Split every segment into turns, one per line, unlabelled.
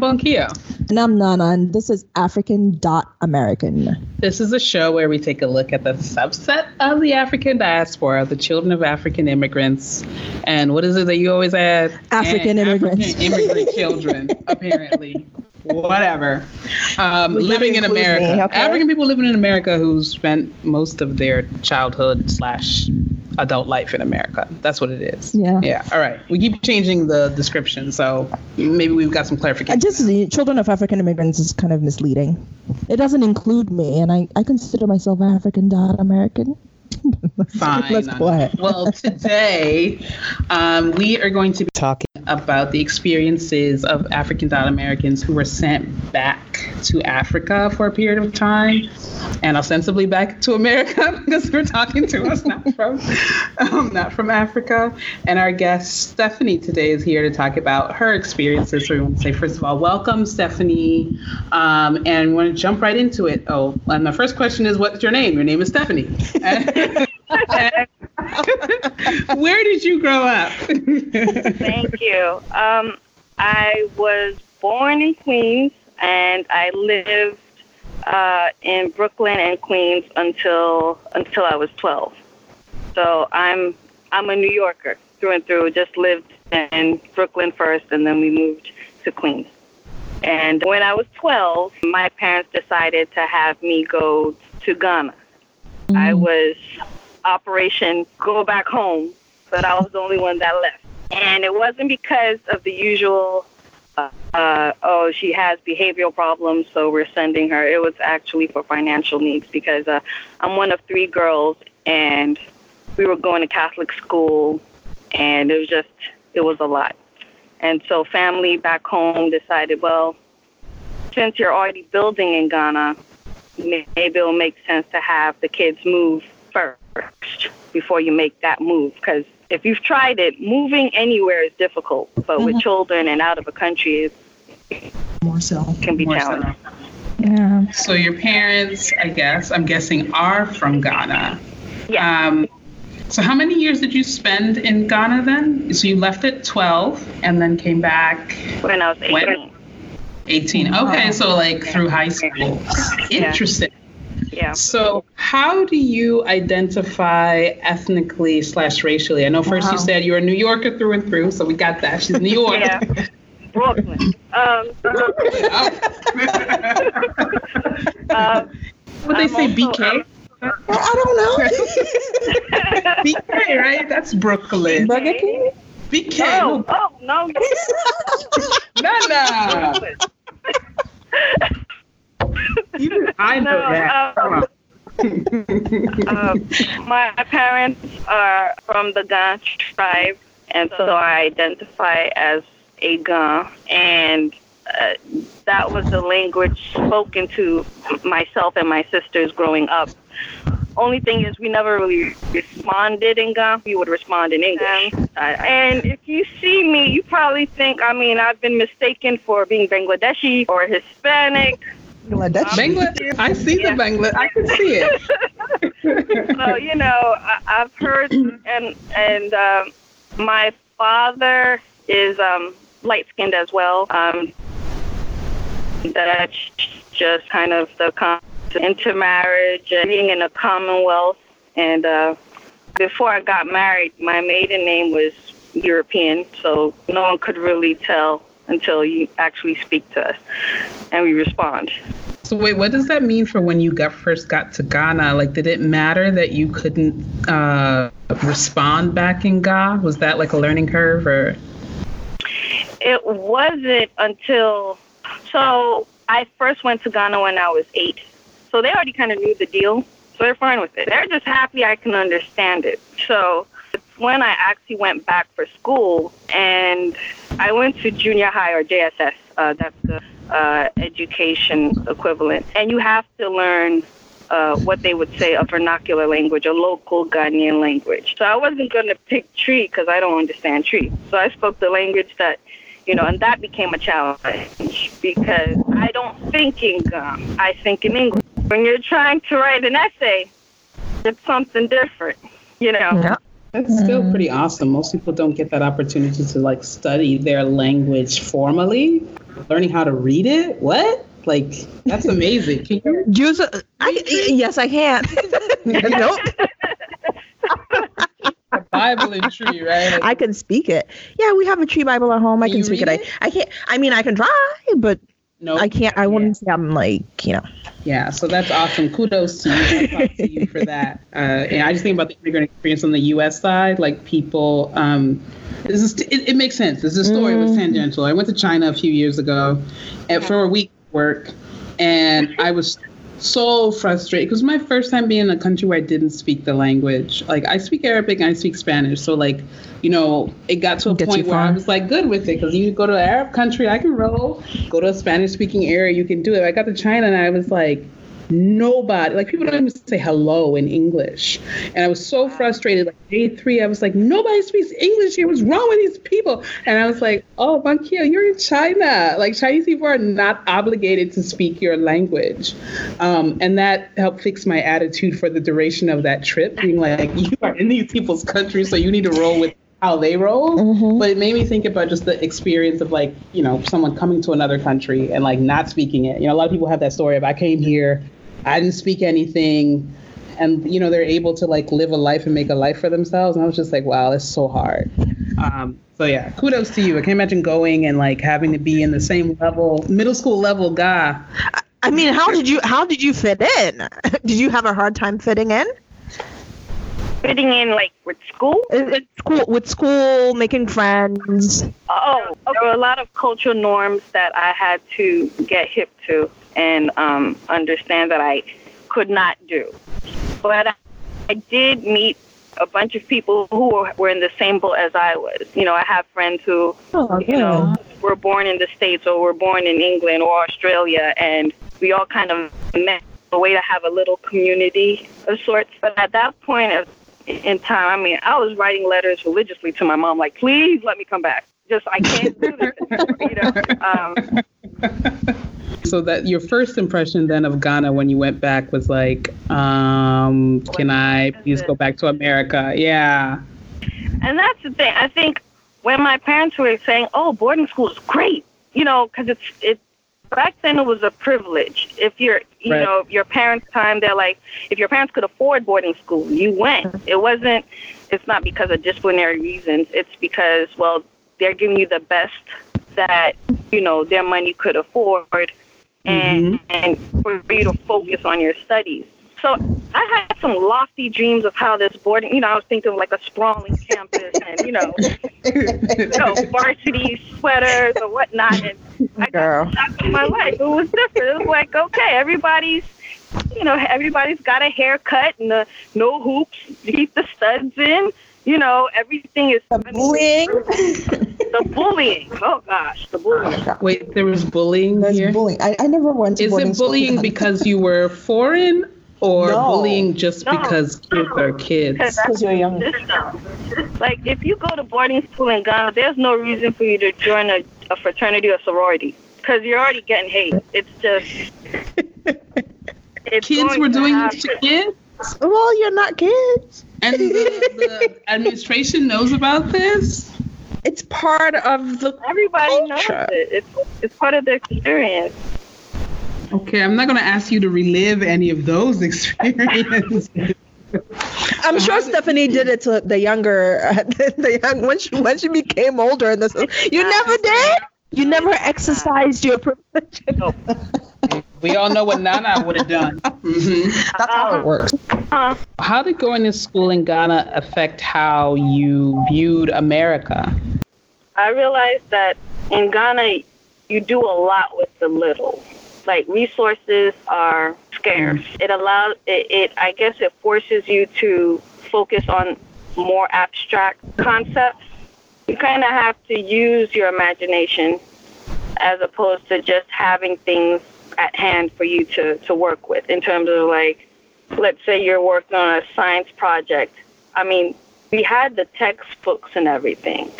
I'm Bonkio.
And I'm Nana, and this is African Dot American.
This is a show where we take a look at the subset of the African diaspora, the children of African immigrants. And what is it that you always add?
African
and
immigrants.
African immigrant children, apparently. Whatever. Um, living in America.
me, okay?
African people living in America who spent most of their childhood slash adult life in America. That's what it is.
Yeah.
Yeah. All right. We keep changing the description, so maybe we've got some
I
clarification.
just the children of African immigrants is kind of misleading. It doesn't include me, and I, I consider myself African Dot American.
Fine.
Let's go ahead.
Well, today um, we are going to be talking about the experiences of African Dot Americans who were sent back to Africa for a period of time, and ostensibly back to America because they're talking to us not from um, not from Africa. And our guest Stephanie today is here to talk about her experiences. So we want to say first of all, welcome, Stephanie, um, and we want to jump right into it. Oh, and the first question is, what's your name? Your name is Stephanie. Where did you grow up?
Thank you. Um, I was born in Queens, and I lived uh, in Brooklyn and Queens until until I was 12. So I'm I'm a New Yorker through and through. Just lived in Brooklyn first, and then we moved to Queens. And when I was 12, my parents decided to have me go to Ghana. I was Operation Go Back Home, but I was the only one that left. And it wasn't because of the usual, oh, she has behavioral problems, so we're sending her. It was actually for financial needs because uh, I'm one of three girls, and we were going to Catholic school, and it was just, it was a lot. And so family back home decided, well, since you're already building in Ghana, maybe it'll make sense to have the kids move first before you make that move. Because if you've tried it, moving anywhere is difficult, but with children and out of a country, it
More so.
can be
More so.
Yeah.
So your parents, I guess, I'm guessing, are from Ghana.
Yeah.
Um, so how many years did you spend in Ghana then? So you left at 12 and then came back
when I was 18.
When? 18. Okay, so like through high school. Interesting.
Yeah.
So how do you identify ethnically slash racially? I know first you said you're a New Yorker through and through, so we got that. She's New York.
Yeah. Brooklyn. Um, um,
Would they
I'm
say
also-
BK?
I don't know.
BK, right? That's Brooklyn.
Burger King?
BK.
oh, oh, no.
No, no. Even I know
No,
that.
um,
Come on.
uh, my parents are from the Ga tribe, and so I identify as a Ga, and uh, that was the language spoken to myself and my sisters growing up. Only thing is, we never really responded in Ga. We would respond in English. Uh, and if you see me, you probably think, I mean, I've been mistaken for being Bangladeshi or Hispanic.
Bangladesh.
Bangla, I see
Yeah.
the Bangla. I can see it.
so you know I, I've heard and and um, my father is um, light skinned as well. Um, that's just kind of the con- intermarriage and being in a commonwealth. And uh, before I got married, my maiden name was European, so no one could really tell until you actually speak to us and we respond.
So wait, what does that mean for when you got first got to Ghana? Like, did it matter that you couldn't uh, respond back in Ga? Was that like a learning curve, or
It wasn't until so I first went to Ghana when I was eight. So they already kind of knew the deal. So they're fine with it. They're just happy I can understand it. So it's when I actually went back for school and I went to junior high or JSS. Uh, that's the uh, education equivalent. And you have to learn uh, what they would say a vernacular language, a local Ghanaian language. So I wasn't going to pick Twi because I don't understand Twi. So I spoke the language that, you know, and that became a challenge because I don't think in Ga. I think in English. When you're trying to write an essay, it's something different, you know.
Yeah.
that's still pretty awesome. Most people don't get that opportunity to like study their language formally. learning how to read it. What? Like that's amazing. Can you
use it? Yes, I can. nope.
Bible and Twi, right?
I can speak it. Yeah, we have a Twi Bible at home. I can, can speak it. it. I, I can't. I mean, I can try, but no, nope. I can't. I wouldn't say I'm like you know.
Yeah, so that's awesome. Kudos to you. to you for that. Uh, and I just think about the immigrant experience on the U.S. side, like people. Um, this is it, it makes sense. This is a story mm. was tangential. I went to China a few years ago, and for a week work, and I was so frustrated because my first time being in a country where I didn't speak the language. Like I speak Arabic and I speak Spanish, so like you know, it got to a point where I was like good with it because you go to an Arab country, I can roll. Go to a Spanish speaking area, you can do it. I got to China and I was like, nobody like people don't even say hello in english. And i was so frustrated like day three i was like nobody speaks english here. What's wrong with these people? And i was like oh Bankio, you're in china. Like chinese people are not obligated to speak your language. Um, and that helped fix my attitude for the duration of that trip being like you are in these people's countries so you need to roll with how they roll. Mm-hmm. but it made me think about just the experience of like you know someone coming to another country and like not speaking it. You know a lot of people have that story of i came here I didn't speak anything. And you know they're able to like live a life and make a life for themselves. And I was just like, wow, it's so hard. Um, so yeah, kudos to you. I can't imagine going and like having to be in the same level, middle school level guy.
I mean, how did you how did you fit in? did you have a hard time fitting in?
Fitting in like with school?
With school, with school, making friends.
Oh, there were a lot of cultural norms that I had to get hip to and um, understand that I could not do. But I did meet a bunch of people who were, were in the same boat as I was. You know, I have friends who, oh, you know, were born in the States or were born in England or Australia, and we all kind of met a way to have a little community of sorts. But at that point of, in time, I mean, I was writing letters religiously to my mom, like, please let me come back. Just, I can't do this. you know, um,
so that your first impression then of Ghana when you went back was like, um, can I please go back to America? Yeah.
And that's the thing. I think when my parents were saying, "Oh, boarding school is great," you know, because it's it back then it was a privilege. If you're, you right. know, your parents' time, they're like, if your parents could afford boarding school, you went. It wasn't. It's not because of disciplinary reasons. It's because, well, they're giving you the best that you know their money could afford and, mm-hmm. and for you to focus on your studies. So I had some lofty dreams of how this boarding, you know, I was thinking of like a sprawling campus and, you know, you know varsity sweaters or whatnot. And I Girl. got my life. It was different. It was like, okay, everybody's, you know, everybody's got a haircut and the, no hoops, keep the studs in you know, everything is
the bullying.
the bullying. Oh gosh, the bullying.
Oh, Wait, there was bullying There's here.
bullying. I, I never went to.
Is it bullying because you were foreign, or no. bullying just no. because kids are kids?
Because you're young.
Like if you go to boarding school in Ghana, there's no reason for you to join a, a fraternity or sorority because you're already getting hate. It's just.
It's kids were doing this to kids.
Well, you're not kids.
And the, the administration knows about this?
It's part of the
Everybody culture. knows it. It's, it's part of the experience.
Okay, I'm not going to ask you to relive any of those experiences.
I'm sure Stephanie did it to the younger, uh, the, the young when she when she became older. And this, you never did. You never exercised your privilege.
we all know what Nana would have done.
Mm-hmm. That's how it works.
Uh-huh. How did going to school in Ghana affect how you viewed America?
I realized that in Ghana, you do a lot with the little. Like resources are scarce. Mm. It allows it, it. I guess it forces you to focus on more abstract concepts you kind of have to use your imagination as opposed to just having things at hand for you to, to work with in terms of like let's say you're working on a science project. I mean we had the textbooks and everything.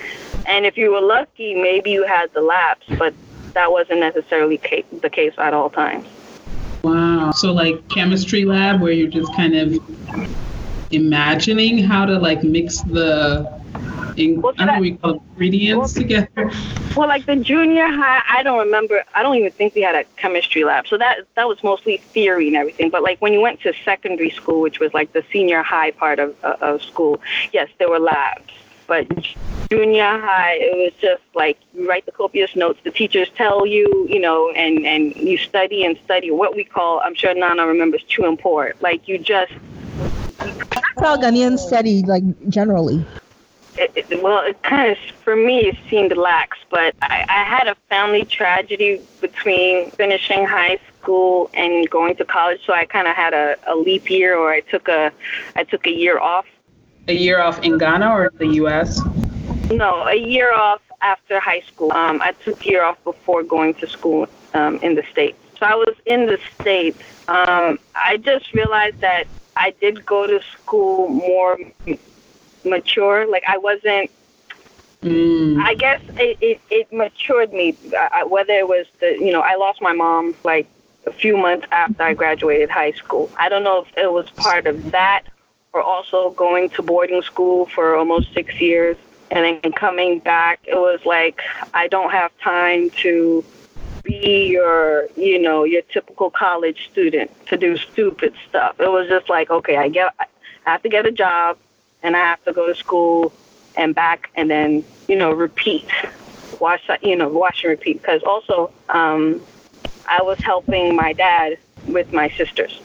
And if you were lucky maybe you had the labs but that wasn't necessarily ca- the case at all times.
Wow. So like chemistry lab where you're just kind of imagining how to like mix the in, well, I we call ingredients well, together.
Well, like the junior high, I don't remember. I don't even think we had a chemistry lab. So that that was mostly theory and everything. But like when you went to secondary school, which was like the senior high part of uh, of school, yes, there were labs. But junior high, it was just like you write the copious notes. The teachers tell you, you know, and and you study and study what we call. I'm sure Nana remembers chew and pour. Like you just.
That's how Ghanaians study, like generally.
It, it, well, it kind of for me it seemed lax, but I, I had a family tragedy between finishing high school and going to college, so I kind of had a, a leap year, or I took a I took a year off
a year off in Ghana or the U.S.?
No, a year off after high school. Um, I took a year off before going to school um, in the States. So I was in the States. Um, I just realized that I did go to school more mature. Like I wasn't. Mm. I guess it, it, it matured me. I, whether it was the you know I lost my mom like a few months after I graduated high school. I don't know if it was part of that or also going to boarding school for almost six years and then coming back. It was like I don't have time to be your, you know, your typical college student to do stupid stuff. It was just like, okay, I get, I have to get a job, and I have to go to school and back, and then you know, repeat, wash, you know, wash and repeat. Because also, um, I was helping my dad with my sisters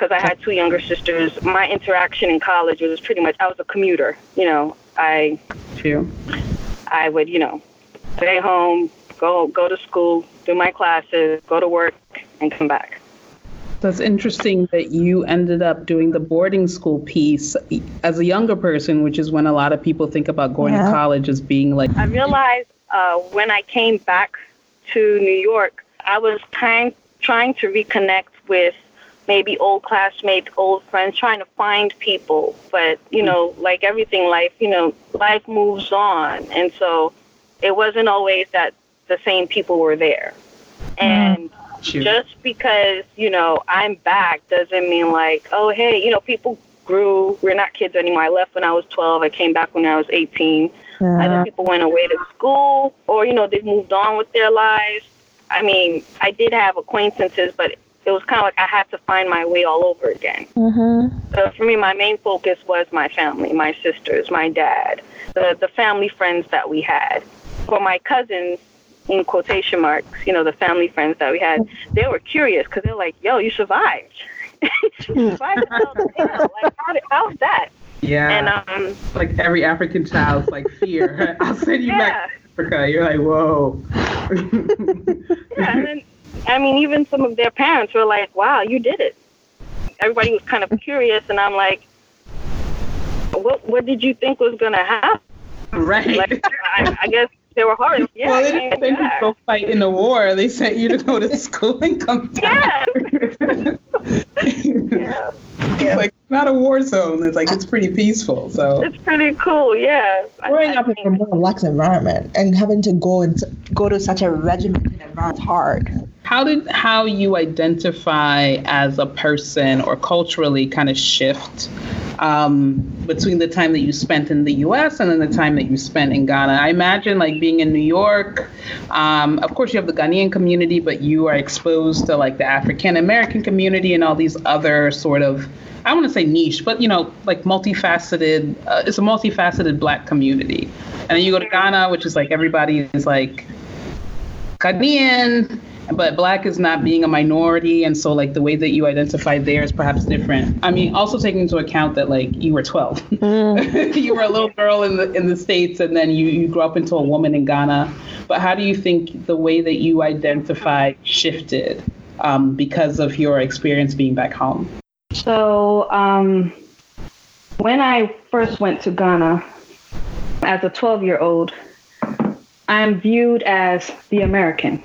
because I had two younger sisters. My interaction in college was pretty much I was a commuter. You know, I
True.
I would, you know, stay home, go go to school, do my classes, go to work, and come back.
That's interesting that you ended up doing the boarding school piece as a younger person, which is when a lot of people think about going yeah. to college as being like.
I realized uh, when I came back to New York, I was trying trying to reconnect with maybe old classmates, old friends, trying to find people. But, you know, like everything life, you know, life moves on. And so it wasn't always that the same people were there. And mm-hmm. just because, you know, I'm back doesn't mean like, oh, hey, you know, people grew. We're not kids anymore. I left when I was 12. I came back when I was 18. Uh-huh. Other people went away to school or, you know, they've moved on with their lives. I mean, I did have acquaintances, but it was kind of like I had to find my way all over again. Mm-hmm. So for me, my main focus was my family, my sisters, my dad, the the family friends that we had. For my cousins, in quotation marks, you know, the family friends that we had, they were curious because they're like, "Yo, you survived! you survived! like, how did, how's that?"
Yeah. And um, like every African child's like fear. I'll send you yeah. back to Africa. You're like, whoa.
yeah, and then I mean, even some of their parents were like, "Wow, you did it." Everybody was kind of curious, and I'm like, "What? What did you think was gonna happen?"
Right.
Like, I, I guess they were hard. Yeah,
well, they didn't send you to go fight in the war. They sent you to go to school and come back.
Yeah. yeah.
It's like not a war zone. It's like it's pretty peaceful. So
it's pretty cool. Yeah.
Growing up in a more relaxed environment and having to go and go to such a regimented environment hard.
How did how you identify as a person or culturally kind of shift um, between the time that you spent in the U.S. and then the time that you spent in Ghana? I imagine like being in New York. Um, of course, you have the Ghanaian community, but you are exposed to like the African American community and all these other sort of I want to say niche, but you know, like multifaceted. Uh, it's a multifaceted Black community, and then you go to Ghana, which is like everybody is like Ghanaian, but Black is not being a minority, and so like the way that you identify there is perhaps different. I mean, also taking into account that like you were 12, mm. you were a little girl in the in the states, and then you you grew up into a woman in Ghana. But how do you think the way that you identify shifted um, because of your experience being back home?
So, um, when I first went to Ghana as a 12 year old, I'm viewed as the American,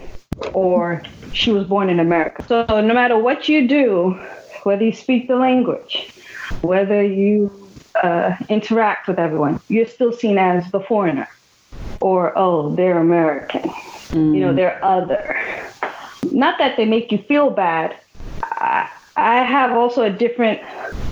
or she was born in America. So, no matter what you do, whether you speak the language, whether you uh, interact with everyone, you're still seen as the foreigner, or oh, they're American, mm. you know, mm. they're other. Not that they make you feel bad. I, I have also a different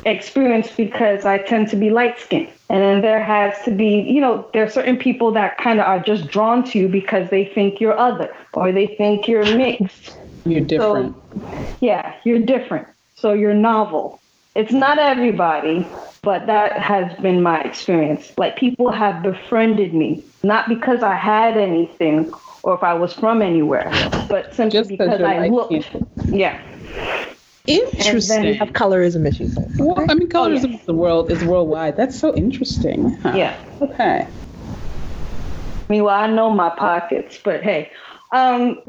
experience because I tend to be light skinned. And then there has to be, you know, there are certain people that kind of are just drawn to you because they think you're other or they think you're mixed.
You're different.
So, yeah, you're different. So you're novel. It's not everybody, but that has been my experience. Like people have befriended me, not because I had anything or if I was from anywhere, but simply because I looked. Yeah.
Interesting.
Have colorism issues.
Well, I mean, colorism
Oh, yeah.
is the world is worldwide. That's so interesting. Huh.
Yeah.
Okay.
I mean, well, I know my pockets, but hey. Um,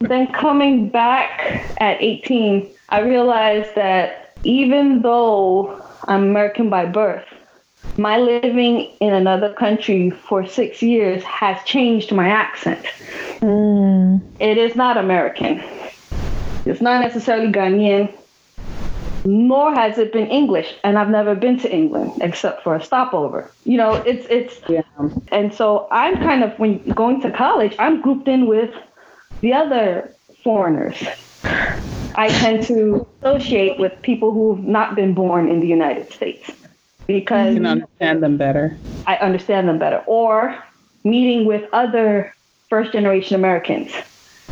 then coming back at 18, I realized that even though I'm American by birth, my living in another country for six years has changed my accent. Hmm. It is not American. It's not necessarily Ghanaian, nor has it been English. And I've never been to England except for a stopover. You know, it's it's
Yeah.
and so I'm kind of when going to college, I'm grouped in with the other foreigners. I tend to associate with people who've not been born in the United States because
You can understand them better.
I understand them better. Or meeting with other first generation Americans,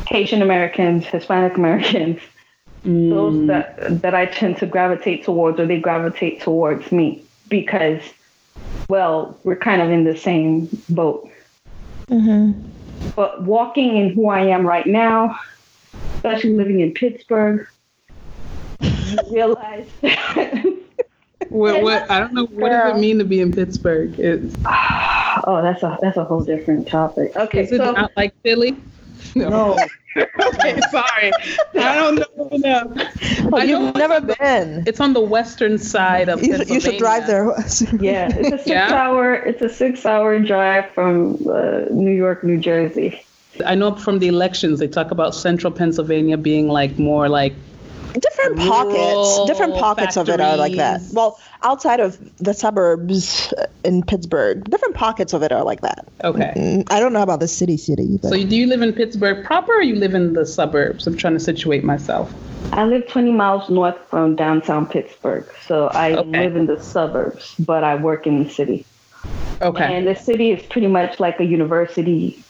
Haitian Americans, Hispanic Americans, mm. those that that I tend to gravitate towards or they gravitate towards me because well, we're kind of in the same boat. Mm-hmm. But walking in who I am right now, especially living in Pittsburgh, you realize
What, what I don't know. What does it mean to be in Pittsburgh? It's,
oh, that's a that's a whole different topic. Okay,
is it
so
not like Philly?
no.
okay, sorry. I don't know enough.
Oh,
I
you've
it's
never
on the-
been.
It's on the western side of
You, should- you should drive there.
Yeah, it's a six
Yeah?
hour it's a six hour drive from uh, New York, New Jersey.
I know from the elections they talk about central Pennsylvania being like more like
different pockets
Rural
different pockets of it are like that well outside of the suburbs in pittsburgh different pockets of it are like that
okay.
Mm, i don't know about the city city but
So do you live in Pittsburgh proper or you live in the suburbs? I'm trying to situate myself.
I live 20 miles north from downtown Pittsburgh, so I
Okay.
live in the suburbs, but I work in the city.
Okay.
And the city is pretty much like a university.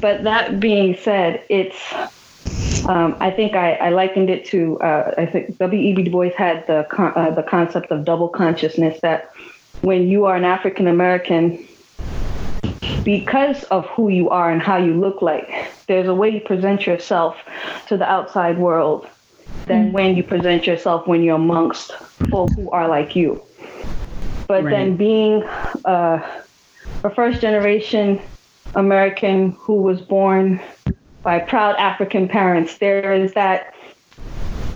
But that being said, it's um, I think I, I likened it to uh, I think W.E.B. Du Bois had the con- uh, the concept of double consciousness that when you are an African American, because of who you are and how you look like, there's a way you present yourself to the outside world than when you present yourself when you're amongst folk who are like you. But then being uh, a first generation American who was born by proud African parents, there is that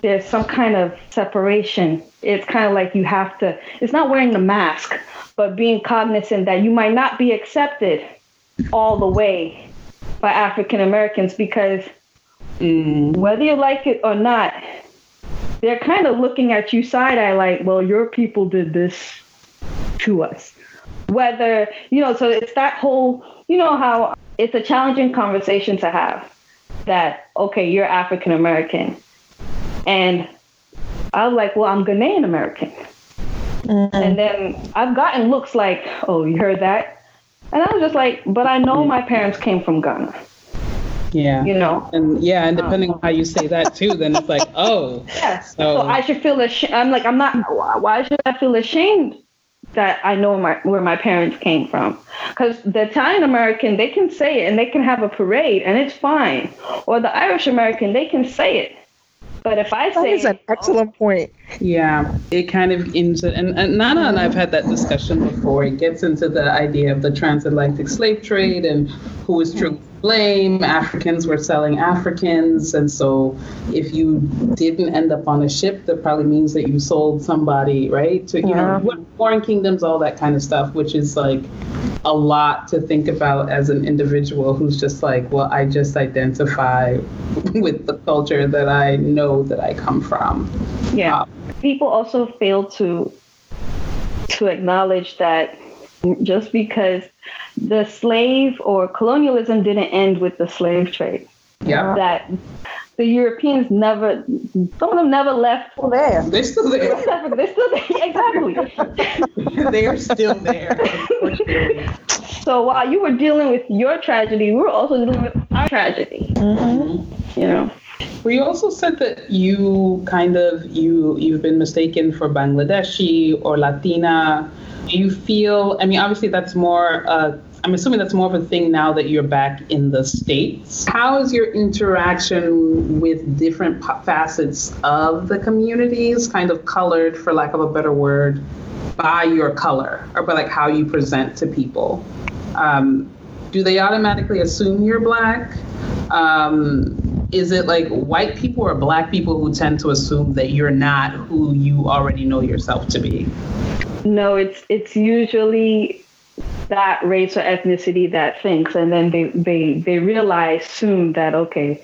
there's some kind of separation. It's kind of like you have to, it's not wearing the mask, but being cognizant that you might not be accepted all the way by African Americans because
Mm,
whether you like it or not, they're kind of looking at you side eye like, well, your people did this to us. Whether, you know, so it's that whole, you know, how it's a challenging conversation to have that, okay, you're African American. And I was like, well, I'm Ghanaian American. Mm-hmm. And then I've gotten looks like, oh, you heard that? And I was just like, but I know my parents came from Ghana,
yeah.
you know?
And yeah, and depending um, on how you say that too, then it's like, oh,
Yes.
So-
So, I should feel ashamed. I'm like, I'm not. Why should I feel ashamed that I know my where my parents came from? Because the Italian American, they can say it and they can have a parade and it's fine. Or the Irish American, they can say it. But if I
that
say
is an excellent point
Yeah, it kind of into and, and Nana and I've had that discussion before. It gets into the idea of the transatlantic slave trade and who is truly to blame. Africans were selling Africans, and so if you didn't end up on a ship, that probably means that you sold somebody, right? To you
Yeah.
know, foreign kingdoms, all that kind of stuff, which is like a lot to think about as an individual who's just like, well, I just identify with the culture that I know that I come from.
Yeah.
Uh,
People also fail to to acknowledge that just because the slave or colonialism didn't end with the slave trade,
yeah.
that the Europeans never, some of them never left.
Still there. They're still there.
They're still there. Exactly.
they are still there.
so while you were dealing with your tragedy, we were also dealing with our tragedy. Mm-hmm. You know.
We also said that you kind of you you've been mistaken for Bangladeshi or Latina. Do you feel? I mean, obviously that's more uh, I'm assuming that's more of a thing now that you're back in the States. How is your interaction with different facets of the communities kind of colored, for lack of a better word, by your color or by like how you present to people? Um, do they automatically assume you're black? Um, is it like white people or black people who tend to assume that you're not who you already know yourself to be?
No, it's it's usually that race or ethnicity that thinks and then they they they realize soon that okay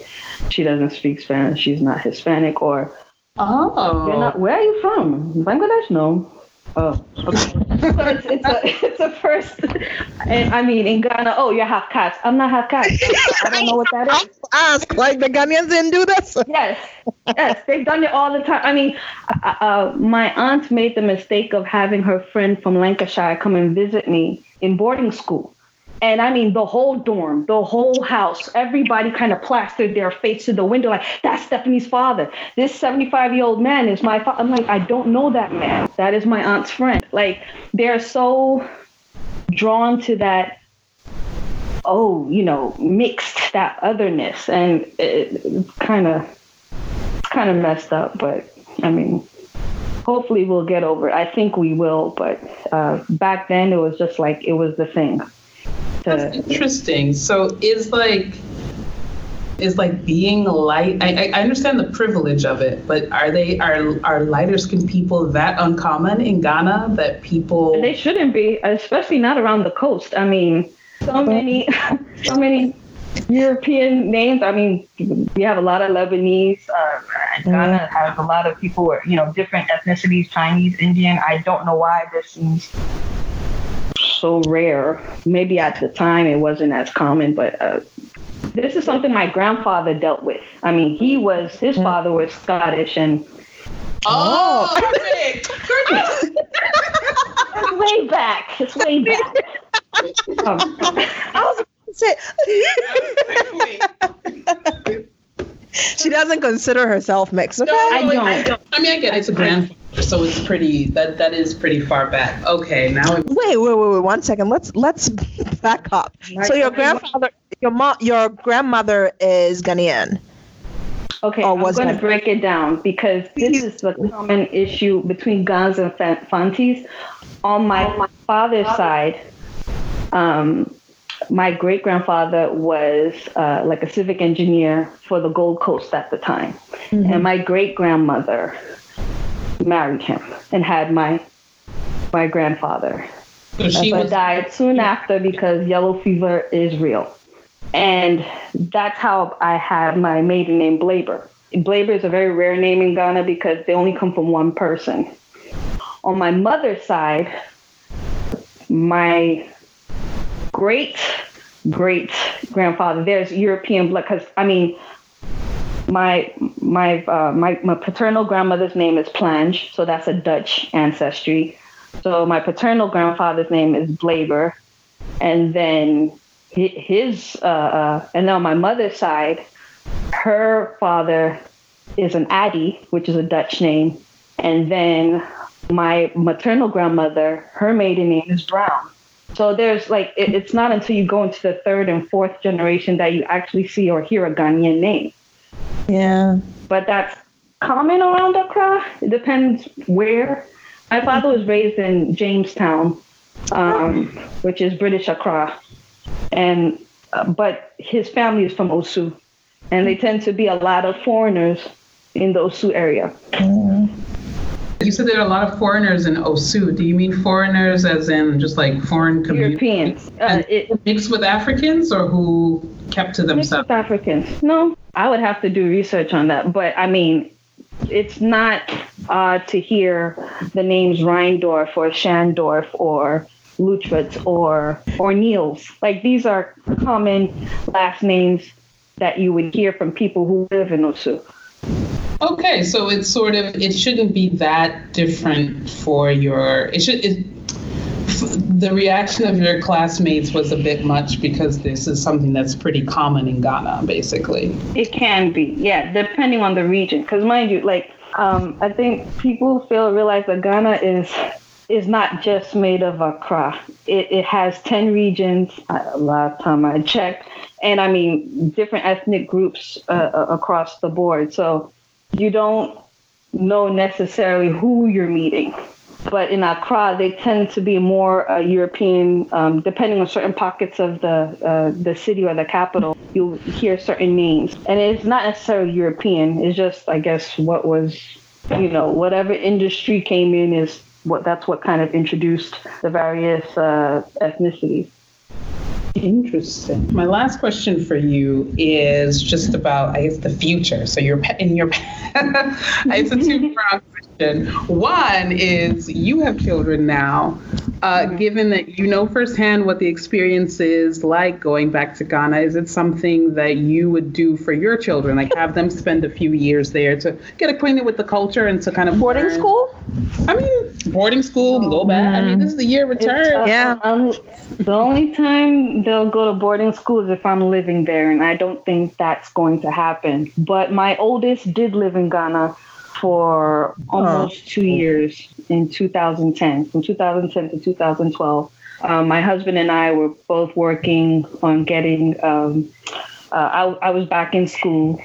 she doesn't speak spanish she's not hispanic or
oh.
You're not where are you from? Bangladesh? No Oh, okay. so it's, it's a it's a first, and I mean in Ghana, oh, you're half caste. I'm not half caste. I don't know what that is.
Ask like the Ghanaians didn't do this.
Yes, yes, they've done it all the time. I mean, uh, uh, my aunt made the mistake of having her friend from Lancashire come and visit me in boarding school. And I mean, the whole dorm, the whole house, everybody kind of plastered their face to the window, like, that's Stephanie's father. This 75 year old man is my father. I'm like, I don't know that man. That is my aunt's friend. Like, they're so drawn to that, oh, you know, mixed, that otherness. And it, kind of, kind of messed up. But I mean, hopefully we'll get over it. I think we will. But uh, back then, it was just like, it was the thing.
That's interesting. So is like is like being light. I, I understand the privilege of it, but are they are are lighter skinned people that uncommon in Ghana that people?
They shouldn't be, especially not around the coast. I mean, so many, so many European names. I mean, we have a lot of Lebanese. Uh, Ghana has a lot of people, who you know, different ethnicities: Chinese, Indian. I don't know why this seems so rare. Maybe at the time it wasn't as common, but uh, this is something my grandfather dealt with. I mean, he was his mm. father was Scottish and.
Oh, perfect!
it's way back. It's way back. Um, I was
say. she doesn't consider herself mixed. Okay?
No, I, don't. I don't. I mean, I get it's a grandfather so it's pretty that that is pretty far back. Okay, now
wait, wait, wait, wait, one second. Let's let's back up. So your grandfather, your mom, your grandmother is Ghanaian.
Okay, I'm going to break it down because this is a common issue between Gans and Fantis. On my father's side, um, my great grandfather was uh, like a civic engineer for the Gold Coast at the time, mm-hmm. and my great grandmother married him and had my my grandfather. So she but was- died soon after because yellow fever is real. And that's how I had my maiden name Blaber. Blaber is a very rare name in Ghana because they only come from one person. On my mother's side, my great great grandfather, there's European blood because I mean my my uh, my my paternal grandmother's name is Plange, so that's a Dutch ancestry. So my paternal grandfather's name is Blaber, and then his uh, uh, and then on my mother's side, her father is an Addy, which is a Dutch name, and then my maternal grandmother, her maiden name is Brown. So there's like it, it's not until you go into the third and fourth generation that you actually see or hear a Ghanaian name.
Yeah.
But that's common around Accra. It depends where. My father was raised in Jamestown, um, which is British Accra, and uh, but his family is from Osu, and they tend to be a lot of foreigners in the Osu area. Mm-hmm.
You said there are a lot of foreigners in Osu. Do you mean foreigners as in just like foreign communities?
Europeans. Uh,
it, mixed with Africans or who kept to themselves?
Mixed Africans. No, I would have to do research on that. But I mean, it's not uh, to hear the names Reindorf or Schandorf or Lutwitz or or Niels. Like these are common last names that you would hear from people who live in Osu.
Okay, so it's sort of it shouldn't be that different for your it should it, the reaction of your classmates was a bit much because this is something that's pretty common in Ghana, basically.
It can be, yeah, depending on the region. Because mind you, like um, I think people to realize that Ghana is is not just made of Accra. It, it has 10 regions, uh, last time I checked, and I mean, different ethnic groups uh, across the board. So you don't know necessarily who you're meeting. But in Accra, they tend to be more uh, European, um, depending on certain pockets of the uh, the city or the capital. You'll hear certain names, and it's not necessarily European. It's just, I guess, what was, you know, whatever industry came in is what that's what kind of introduced the various uh, ethnicities.
Interesting. My last question for you is just about, I guess, the future. So you're in your, it's a two pronged question. One is you have children now. Uh, mm-hmm. Given that you know firsthand what the experience is like going back to Ghana, is it something that you would do for your children? Like have them spend a few years there to get acquainted with the culture and to kind of
boarding learn? school?
I mean, boarding school, oh, go back. I mean, this is the year return.
Uh, yeah. Um, the only time they'll go to boarding school is if I'm living there, and I don't think that's going to happen. But my oldest did live in Ghana for almost two years in 2010, from 2010 to 2012. Um, my husband and I were both working on getting. Um, uh, I, I, was back in school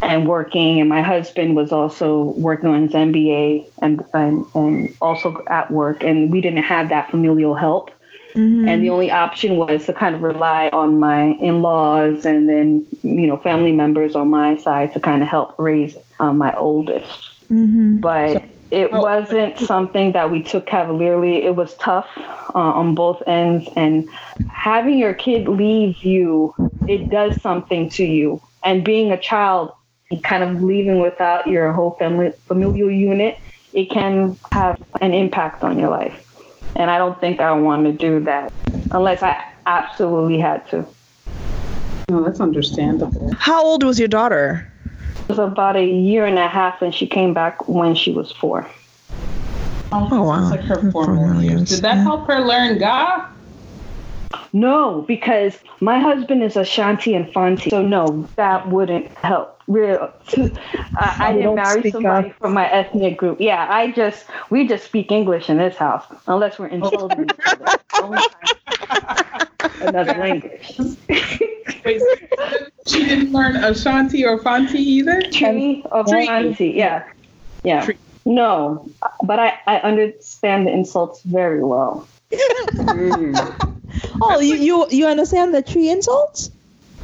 and working, and my husband was also working on his MBA and, and, and also at work, and we didn't have that familial help. Mm-hmm. And the only option was to kind of rely on my in laws and then, you know, family members on my side to kind of help raise um, my oldest. Mm-hmm. But it oh. wasn't something that we took cavalierly. It was tough uh, on both ends. And having your kid leave you, it does something to you. And being a child, kind of leaving without your whole family familial unit, it can have an impact on your life. And I don't think I want to do that unless I absolutely had to.
No, that's understandable.
How old was your daughter?
Was about a year and a half, and she came back when she was four.
Oh, oh wow! Like her formal years. Did that help her learn Ga?
No, because my husband is Ashanti and Fanti, so no, that wouldn't help. Real, I, I didn't marry somebody from my ethnic group. Yeah, I just we just speak English in this house, unless we're insulting each other. Another language.
Wait, she didn't learn Ashanti or Fanti either?
Twi or Fanti, yeah. Yeah. Twi. No, but I, I understand the insults very well.
mm. Oh, you, you you understand the Twi insults?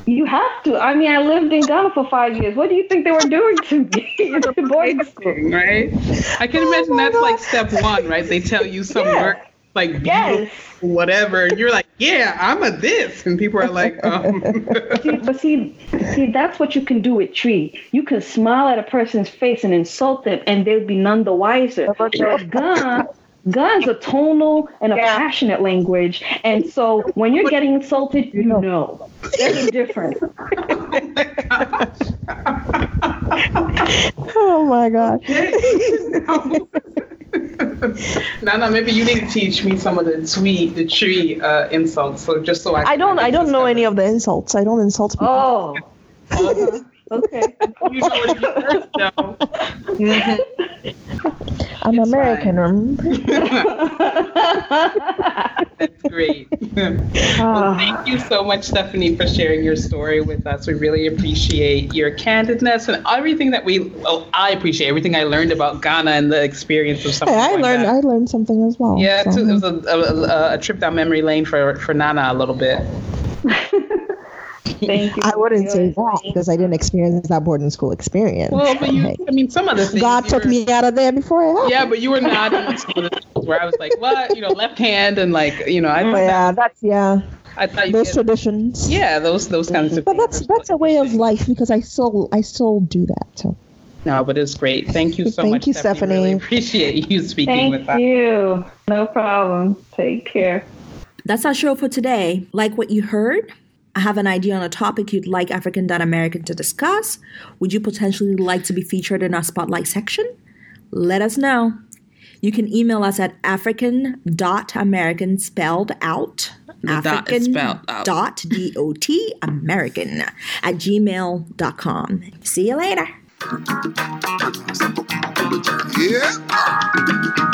You have to. I mean, I lived in Ghana for five years. What do you think they were doing to me? it's boarding school,
right? I can oh imagine that's God. like step one, right? They tell you some yeah. work like yes. whatever. And you're like, yeah, I'm a this. And people are like, um.
see, but see, see, that's what you can do with Twi. You can smile at a person's face and insult them, and they'll be none the wiser. But gun, Gun's a tonal and a yeah. passionate language. And so when you're getting insulted, you know. There's a difference.
oh my God.
Nana, maybe you need to teach me some of the tweet, the Twi uh, insults, so just so I.
I don't. I don't know any of the insults. I don't insult people.
Oh. Okay. You know what you first know.
I'm it's American, remember?
That's great. well, ah. thank you so much, Stephanie, for sharing your story with us. We really appreciate your candidness and everything that we. Well, I appreciate everything I learned about Ghana and the experience of something. Hey,
I learned.
That. I
learned something as well.
Yeah, so. it was a, a, a, trip down memory lane for for Nana a little bit.
Thank you.
I wouldn't say that because I didn't experience that boarding school experience.
Well, but you, I mean, some of the things.
God took me out of there before I
Yeah, but you were not in some of the schools where I was like, what? You know, left hand and like, you know, I.
Oh, yeah, that, that's yeah. I thought those traditions.
Yeah, those those kinds of.
But that's that's a way of life because I still I still do that. So.
No, but it's great. Thank you so
Thank
much.
Thank you, Stephanie. Stephanie. Really
appreciate you speaking
Thank
with us.
Thank you. No problem. Take care.
That's our show for today. Like what you heard? Have an idea on a topic you'd like African American to discuss? Would you potentially like to be featured in our spotlight section? Let us know. You can email us at african.american spelled out.
Dot is
African
spelled out.
African dot D-O-T American at gmail.com. See you later.
Yeah.